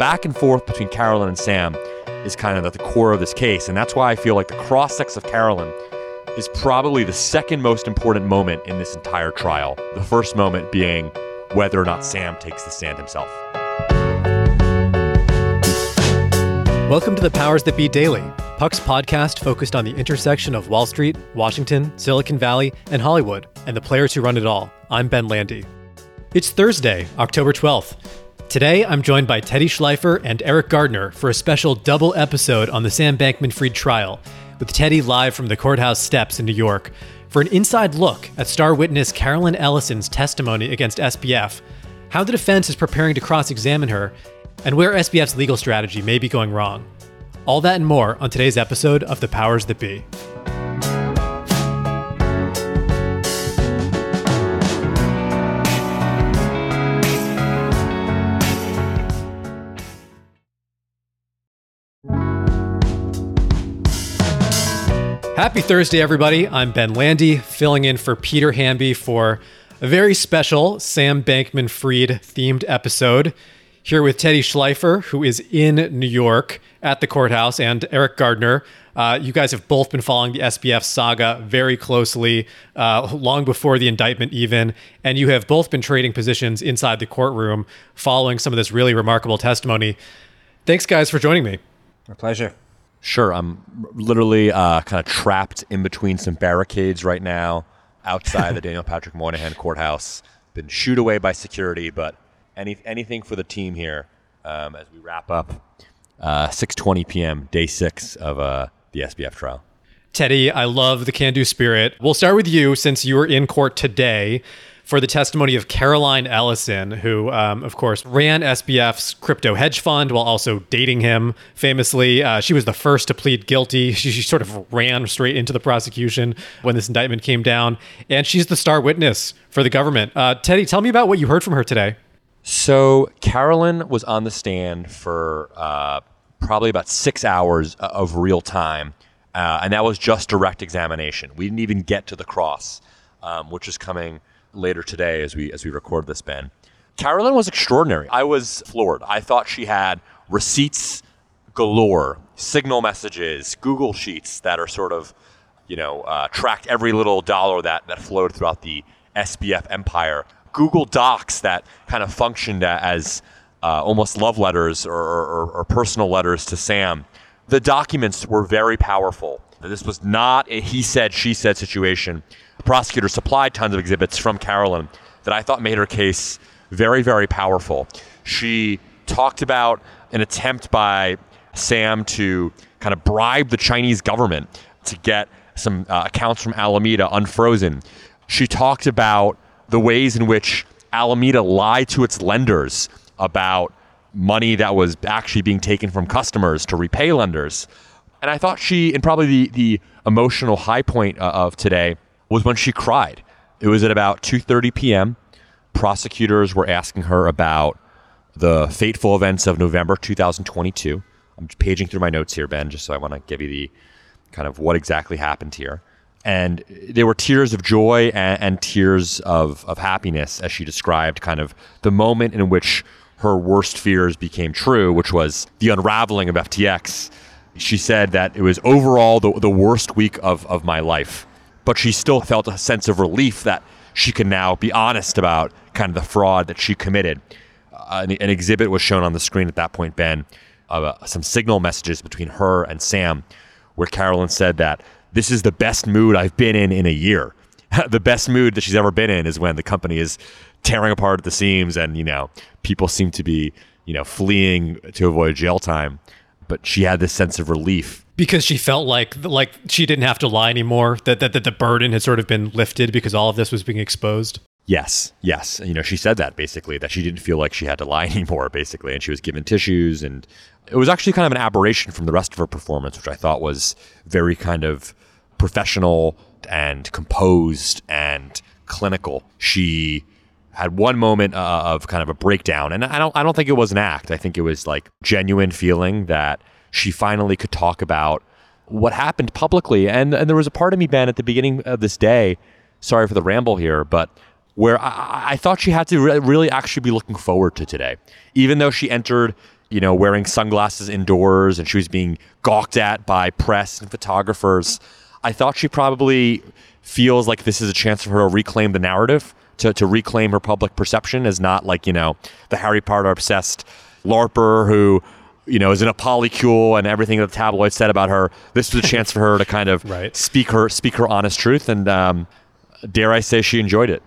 back and forth between Caroline and Sam is kind of at the core of this case. And that's why I feel like the cross-ex of Caroline is probably the second most important moment in this entire trial. The first moment being whether or not Sam takes the stand himself. Welcome to the Powers That Be Daily, Puck's podcast focused on the intersection of Wall Street, Washington, Silicon Valley, and Hollywood, and the players who run it all. I'm Ben Landy. It's Thursday, October 12th. Today, I'm joined by Teddy Schleifer and Eriq Gardner for a special double episode on the Sam Bankman Fried trial, with Teddy live from the courthouse steps in New York for an inside look at star witness Caroline Ellison's testimony against SBF, how the defense is preparing to cross examine her, and where SBF's legal strategy may be going wrong. All that and more on today's episode of The Powers That Be. Happy Thursday, everybody. I'm Ben Landy, filling in for Peter Hamby for a very special Sam Bankman Fried themed episode. Here with Teddy Schleifer, who is in New York at the courthouse, and Eriq Gardner. Uh, you guys have both been following the SBF saga very closely, uh, long before the indictment, even. And you have both been trading positions inside the courtroom following some of this really remarkable testimony. Thanks, guys, for joining me. My pleasure. Sure, I'm literally uh, kind of trapped in between some barricades right now outside the Daniel Patrick Moynihan courthouse. Been shooed away by security, but any anything for the team here um, as we wrap up. Uh, 6:20 p.m. Day six of uh, the SBF trial. Teddy, I love the can do spirit. We'll start with you since you were in court today for the testimony of Caroline Ellison, who, um, of course, ran SBF's crypto hedge fund while also dating him famously. Uh, she was the first to plead guilty. She, she, sort of ran straight into the prosecution when this indictment came down. And she's the star witness for the government. Uh, Teddy, tell me about what you heard from her today. So, Caroline was on the stand for uh, probably about six hours of real time. Uh, and that was just direct examination. We didn't even get to the cross, um, which is coming later today as we as we record this, Ben. Caroline was extraordinary. I was floored. I thought she had receipts galore, signal messages, Google sheets that are sort of, you know, uh, tracked every little dollar that that flowed throughout the SBF empire. Google Docs that kind of functioned as uh, almost love letters or, or, or personal letters to Sam. The documents were very powerful. This was not a he said, she said situation. The prosecutor supplied tons of exhibits from Caroline that I thought made her case very, very powerful. She talked about an attempt by Sam to kind of bribe the Chinese government to get some uh, accounts from Alameda unfrozen. She talked about the ways in which Alameda lied to its lenders about money that was actually being taken from customers to repay lenders. And I thought she, and probably the, the emotional high point uh, of today, was when she cried. It was at about 2:30 p.m. Prosecutors were asking her about the fateful events of November 2022. I'm paging through my notes here, Ben, just so I want to give you the kind of what exactly happened here. And there were tears of joy and, and tears of, of happiness as she described kind of the moment in which her worst fears became true, which was the unraveling of FTX. She said that it was overall the, the worst week of, of my life but she still felt a sense of relief that she could now be honest about kind of the fraud that she committed. Uh, an, an, exhibit was shown on the screen at that point, Ben, uh, some signal messages between her and Sam, where Caroline said that this is the best mood I've been in in a year. the best mood that she's ever been in is when the company is tearing apart at the seams and, you know, people seem to be, you know, fleeing to avoid jail time. But she had this sense of relief. Because she felt like like she didn't have to lie anymore that, that that the burden had sort of been lifted because all of this was being exposed? Yes yes. You know she said that basically that she didn't feel like she had to lie anymore basically and she was given tissues and it was actually kind of an aberration from the rest of her performance which i thought was very kind of professional and composed and clinical. She had one moment uh, of kind of a breakdown and i don't i don't think it was an act i think it was like genuine feeling that she finally could talk about what happened publicly. And, and there was a part of me, Ben, at the beginning of this day, sorry for the ramble here, but where I, I thought she had to re- really actually be looking forward to today. Even though she entered you know, wearing sunglasses indoors and she was being gawked at by press and photographers. I thought she probably feels like this is a chance for her to reclaim the narrative, to, to reclaim her public perception as not like, you know, the Harry Potter obsessed LARPer who, you know, is in a polycule and everything that the tabloids said about her. This was a chance for her to kind of Right. speak her speak her honest truth and um, dare I say she enjoyed it.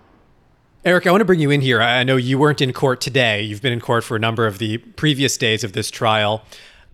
Eriq, I want to bring you in here. I know you weren't in court today. You've been in court for a number of the previous days of this trial.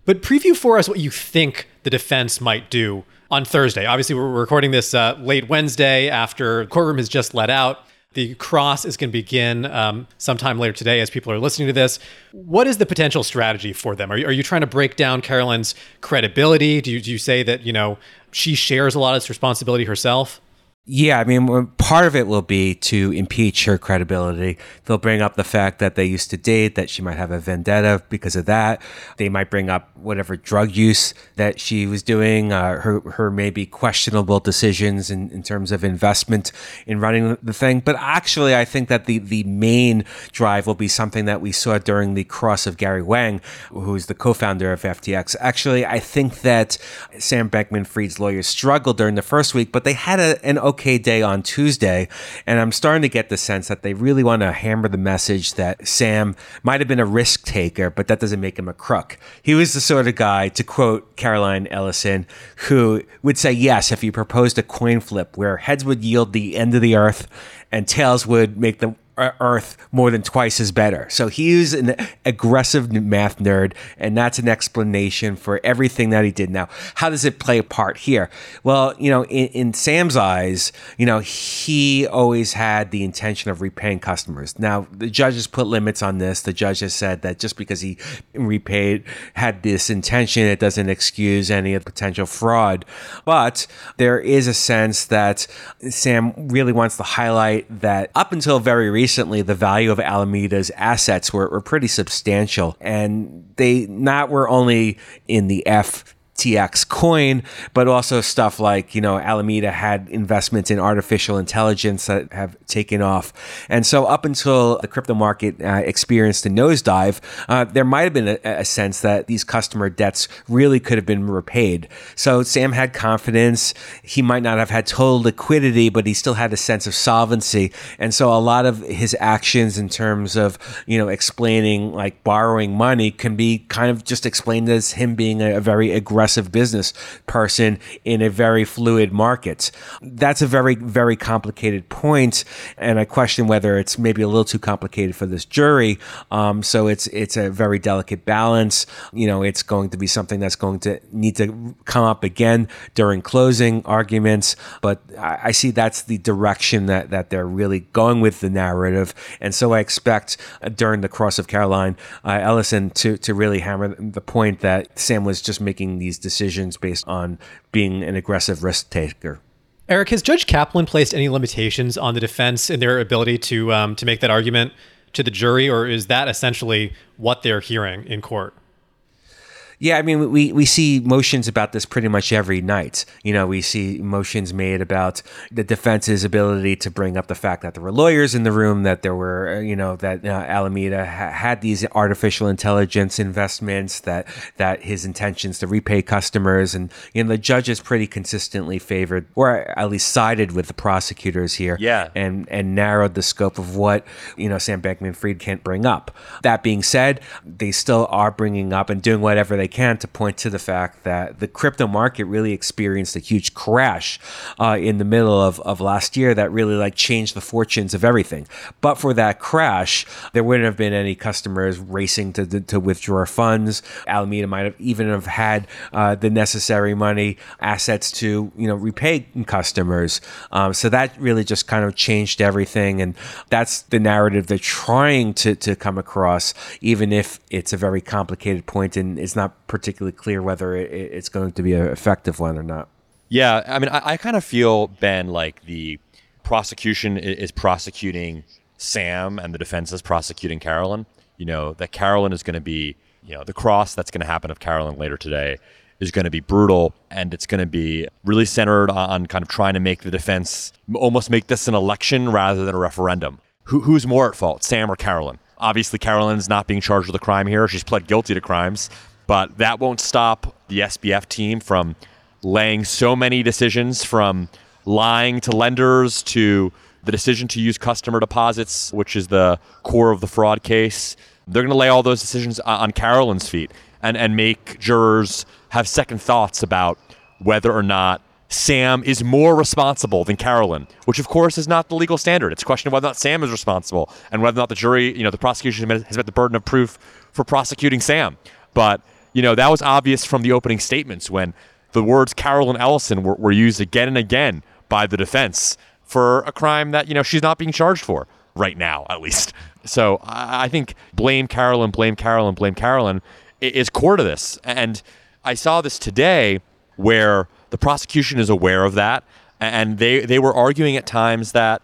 But preview for us what you think the defense might do on Thursday. Obviously, we're recording this uh, late Wednesday after courtroom has just let out. The cross is going to begin um, sometime later today as people are listening to this. What is the potential strategy for them? Are you, are you trying to break down Caroline's credibility? Do you, do you say that, you know, she shares a lot of this responsibility herself? Yeah, I mean, part of it will be to impeach her credibility. They'll bring up the fact that they used to date, that she might have a vendetta because of that. They might bring up whatever drug use that she was doing, uh, her her maybe questionable decisions in, in terms of investment in running the thing. But actually, I think that the the main drive will be something that we saw during the cross of Gary Wang, who's the co-founder of FTX. Actually, I think that Sam Bankman-Fried's lawyers struggled during the first week, but they had a, an okay day on Tuesday, and I'm starting to get the sense that they really want to hammer the message that Sam might have been a risk taker, but that doesn't make him a crook. He was the sort of guy, to quote Caroline Ellison, who would say yes if you proposed a coin flip where heads would yield the end of the earth and tails would make the Earth more than twice as better. So he's an aggressive math nerd, and that's an explanation for everything that he did. Now, how does it play a part here? Well, you know, in, in Sam's eyes, you know, he always had the intention of repaying customers. Now, the judges put limits on this. The judge has said that just because he repaid, had this intention, it doesn't excuse any of the potential fraud. But there is a sense that Sam really wants to highlight that up until very recently, the value of Alameda's assets were, were pretty substantial. And they not were only in the F. TX coin, but also stuff like, you know, Alameda had investments in artificial intelligence that have taken off. And so, up until the crypto market uh, experienced a nosedive, uh, there might have been a, a sense that these customer debts really could have been repaid. So, Sam had confidence. He might not have had total liquidity, but he still had a sense of solvency. And so, a lot of his actions in terms of, you know, explaining like borrowing money can be kind of just explained as him being a, a very aggressive business person in a very fluid market. That's a very, very complicated point, and I question whether it's maybe a little too complicated for this jury. Um, so it's it's a very delicate balance. You know, it's going to be something that's going to need to come up again during closing arguments. But I, I see that's the direction that that they're really going with the narrative, and so I expect uh, during the cross of Caroline uh, Ellison to to really hammer the point that Sam was just making these decisions based on being an aggressive risk taker. Eriq, has Judge Kaplan placed any limitations on the defense in their ability to um, to make that argument to the jury, or is that essentially what they're hearing in court? Yeah, I mean, we, we see motions about this pretty much every night. You know, we see motions made about the defense's ability to bring up the fact that there were lawyers in the room, that there were, uh, you know, that uh, Alameda ha- had these artificial intelligence investments, that that his intentions to repay customers, and you know, the judges pretty consistently favored, or at least sided with the prosecutors here, Yeah. and and narrowed the scope of what you know Sam Bankman-Fried can't bring up. That being said, they still are bringing up and doing whatever they can to point to the fact that the crypto market really experienced a huge crash uh, in the middle of, of last year that really like changed the fortunes of everything. But for that crash, there wouldn't have been any customers racing to, to withdraw funds. Alameda might have even have had uh, the necessary money, assets to you know repay customers. Um, so that really just kind of changed everything, and that's the narrative they're trying to to come across, even if it's a very complicated point and it's not particularly clear whether it, it's going to be an effective one or not. Yeah, I mean, I, I kind of feel Ben like the prosecution is prosecuting Sam and the defense is prosecuting Caroline. You know that Caroline is going to be, you know, the cross that's going to happen of Caroline later today is going to be brutal and it's going to be really centered on kind of trying to make the defense almost make this an election rather than a referendum. Who, who's more at fault, Sam or Caroline? Obviously, Caroline's not being charged with a crime here. She's pled guilty to crimes, but that won't stop the SBF team from laying so many decisions from lying to lenders to the decision to use customer deposits, which is the core of the fraud case. They're going to lay all those decisions on Caroline's feet and, and make jurors have second thoughts about whether or not Sam is more responsible than Caroline, which of course is not the legal standard. It's a question of whether or not Sam is responsible and whether or not the jury, you know, the prosecution has met the burden of proof for prosecuting Sam. But, you know, that was obvious from the opening statements when the words Caroline Ellison were, were used again and again by the defense for a crime that, you know, she's not being charged for right now, at least. So I think blame Caroline, blame Caroline, blame Caroline is core to this. And I saw this today where the prosecution is aware of that. And they, they were arguing at times that,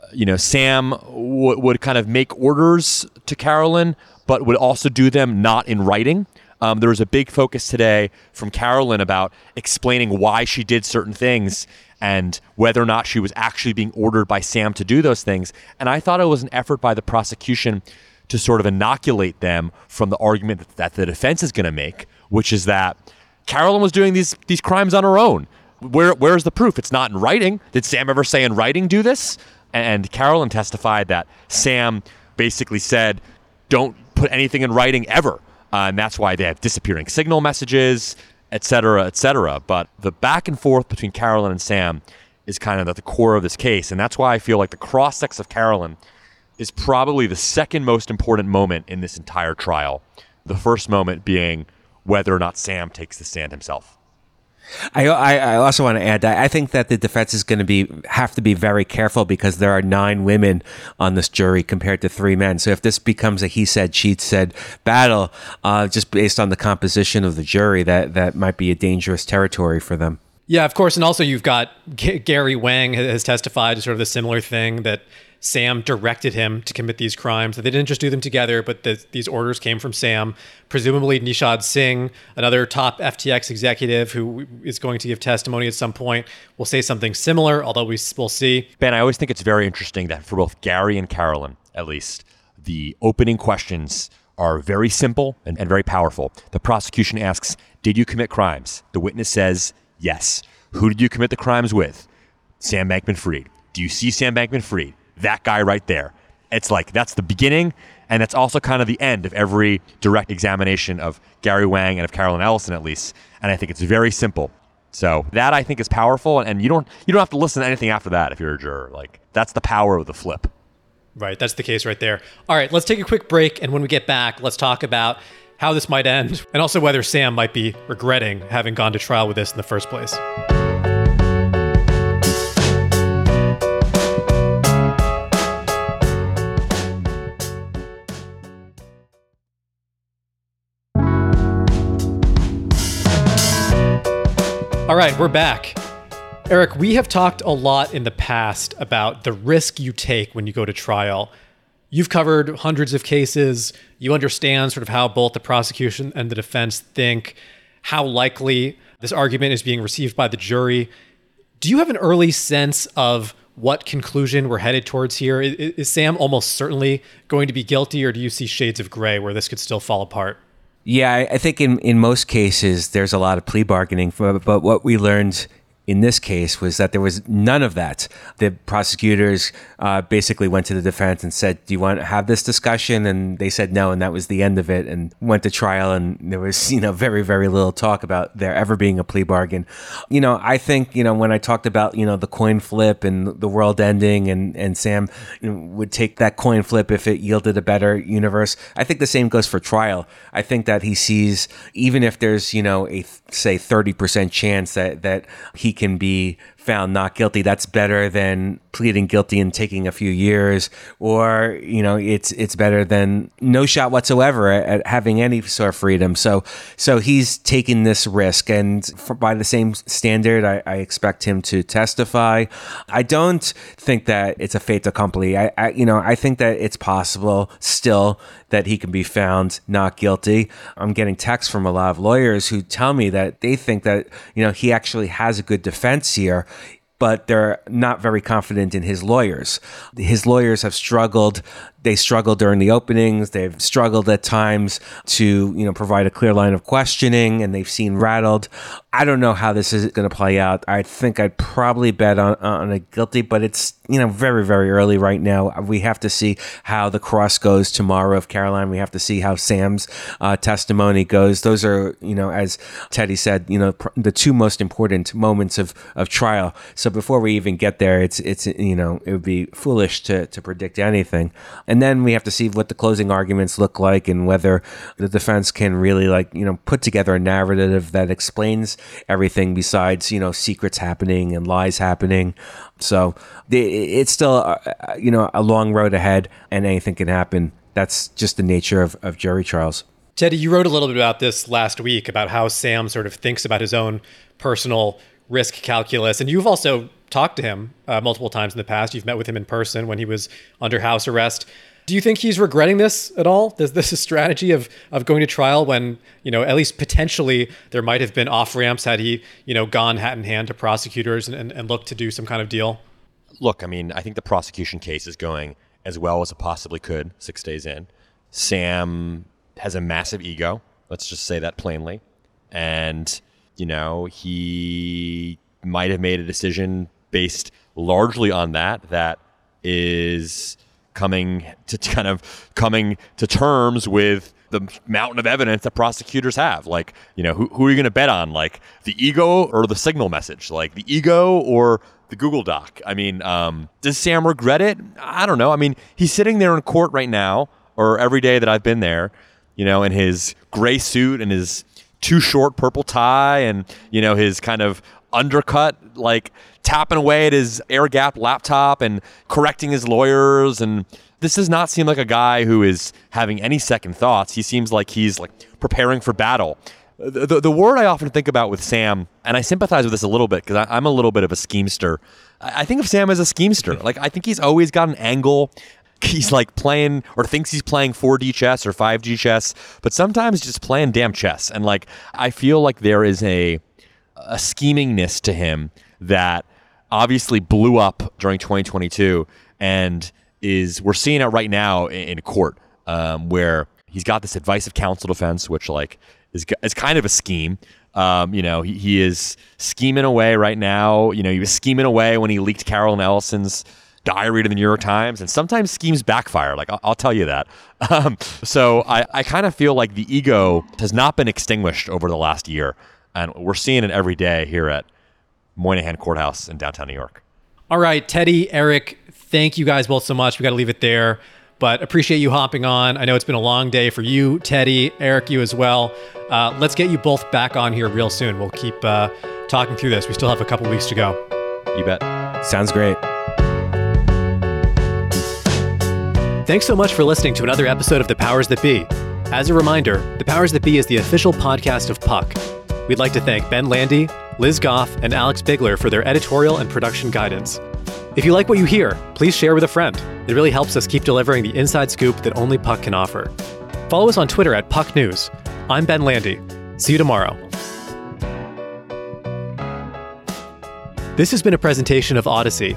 uh, you know, Sam w- would kind of make orders to Caroline, but would also do them not in writing. Um, there was a big focus today from Caroline about explaining why she did certain things and whether or not she was actually being ordered by Sam to do those things. And I thought it was an effort by the prosecution to sort of inoculate them from the argument that, that the defense is going to make, which is that Caroline was doing these these crimes on her own. Where where's the proof? It's not in writing. Did Sam ever say in writing do this? And Caroline testified that Sam basically said, "Don't put anything in writing ever." Uh, and that's why they have disappearing signal messages, et cetera, et cetera. But the back and forth between Caroline and Sam is kind of at the core of this case. And that's why I feel like the cross-ex of Caroline is probably the second most important moment in this entire trial. The first moment being whether or not Sam takes the stand himself. I, I also want to add I think that the defense is going to be have to be very careful because there are nine women on this jury compared to three men. So if this becomes a he said she said battle, uh, just based on the composition of the jury, that that might be a dangerous territory for them. Yeah, of course, and also you've got G- Gary Wang has testified to sort of the similar thing that Sam directed him to commit these crimes. That they didn't just do them together, but these orders came from Sam. Presumably, Nishad Singh, another top FTX executive who is going to give testimony at some point, will say something similar, although we will see. Ben, I always think it's very interesting that for both Gary and Caroline, at least, the opening questions are very simple and, and very powerful. The prosecution asks, Did you commit crimes? The witness says, Yes. Who did you commit the crimes with? Sam Bankman Fried. Do you see Sam Bankman Fried? That guy right there. It's like that's the beginning, and that's also kind of the end of every direct examination of Gary Wang and of Caroline Ellison, at least. And I think it's very simple. So that I think is powerful, and you don't you don't have to listen to anything after that if you're a juror. Like that's the power of the flip. Right, that's the case right there. All right, let's take a quick break, and when we get back, let's talk about how this might end, and also whether Sam might be regretting having gone to trial with this in the first place. All right, we're back. Eriq, we have talked a lot in the past about the risk you take when you go to trial. You've covered hundreds of cases. You understand sort of how both the prosecution and the defense think, how likely this argument is being received by the jury. Do you have an early sense of what conclusion we're headed towards here? Is, Sam almost certainly going to be guilty, or do you see shades of gray where this could still fall apart? Yeah, I think in, in most cases there's a lot of plea bargaining. But what we learned in this case was that there was none of that. The prosecutors uh, basically went to the defense and said, "Do you want to have this discussion?" And they said no, and that was the end of it. And went to trial, and there was you know very very little talk about there ever being a plea bargain. You know, I think you know when I talked about you know the coin flip and the world ending, and and Sam you know, would take that coin flip if it yielded a better universe. I think the same goes for trial. I think that he sees even if there's you know a say thirty percent chance that that he can be found not guilty, that's better than pleading guilty and taking a few years, or you know, it's it's better than no shot whatsoever at, having any sort of freedom. So so he's taking this risk, and for, by the same standard, I, I, expect him to testify. I don't think that it's a fait accompli. I, I you know I think that it's possible still that he can be found not guilty. I'm getting texts from a lot of lawyers who tell me that they think that you know he actually has a good defense here but they're not very confident in his lawyers. His lawyers have struggled they struggle during the openings. They've struggled at times to, you know, provide a clear line of questioning and they've seen rattled. I don't know how this is going to play out. I think I'd probably bet on, on a guilty, but it's, you know, very, very early right now. We have to see how the cross goes tomorrow of Caroline. We have to see how Sam's uh, testimony goes. Those are, you know, as Teddy said, you know, pr- the two most important moments of, of trial. So before we even get there, it's, it's, you know, it would be foolish to, to predict anything. Then we have to see what the closing arguments look like and whether the defense can really like, you know, put together a narrative that explains everything besides, you know, secrets happening and lies happening. So it's still, uh, you know, a long road ahead and anything can happen. That's just the nature of, of jury trials. Teddy, you wrote a little bit about this last week about how Sam sort of thinks about his own personal risk calculus. And you've also talked to him uh, multiple times in the past. You've met with him in person when he was under house arrest. Do you think he's regretting this at all? Is this a strategy of of going to trial when you know at least potentially there might have been off ramps had he you know gone hat in hand to prosecutors and, and, and looked to do some kind of deal? Look, I mean, I think the prosecution case is going as well as it possibly could six days in. Sam has a massive ego. Let's just say that plainly, and you know he might have made a decision based largely on that that is coming to kind of coming to terms with the mountain of evidence that prosecutors have. Like, you know, who, who are you going to bet on? Like the ego or the signal message? Like the ego or the Google Doc? I mean, um, does Sam regret it? I don't know. I mean, he's sitting there in court right now, or every day that I've been there, you know, in his gray suit and his too short purple tie and, you know, his kind of undercut, like tapping away at his air gap laptop and correcting his lawyers. And this does not seem like a guy who is having any second thoughts. He seems like he's like preparing for battle. The, the, the word I often think about with Sam, and I sympathize with this a little bit because I'm a little bit of a schemester. I, I think of Sam as a schemester. Like, I think he's always got an angle he's like playing or thinks he's playing 4D chess or 5G chess, but sometimes just playing damn chess. And like I feel like there is a a schemingness to him that obviously blew up during 2022 and is we're seeing it right now in, in court um, where he's got this advice of counsel defense, which like is, is kind of a scheme. Um, you know, he, he is scheming away right now. You know, he was scheming away when he leaked Caroline Ellison's diary to the New York Times, and sometimes schemes backfire. Like I'll, I'll tell you that. Um, so I, I kind of feel like the ego has not been extinguished over the last year, and we're seeing it every day here at Moynihan Courthouse in downtown New York. All right, Teddy, Eriq, thank you guys both so much. We got to leave it there, but appreciate you hopping on. I know it's been a long day for you, Teddy, Eriq, you as well. Uh, let's get you both back on here real soon. We'll keep uh, talking through this. We still have a couple weeks to go. You bet. Sounds great. Thanks so much for listening to another episode of The Powers That Be. As a reminder, The Powers That Be is the official podcast of Puck. We'd like to thank Ben Landy, Liz Goff, and Alex Bigler for their editorial and production guidance. If you like what you hear, please share with a friend. It really helps us keep delivering the inside scoop that only Puck can offer. Follow us on Twitter at Puck News. I'm Ben Landy. See you tomorrow. This has been a presentation of Audacy.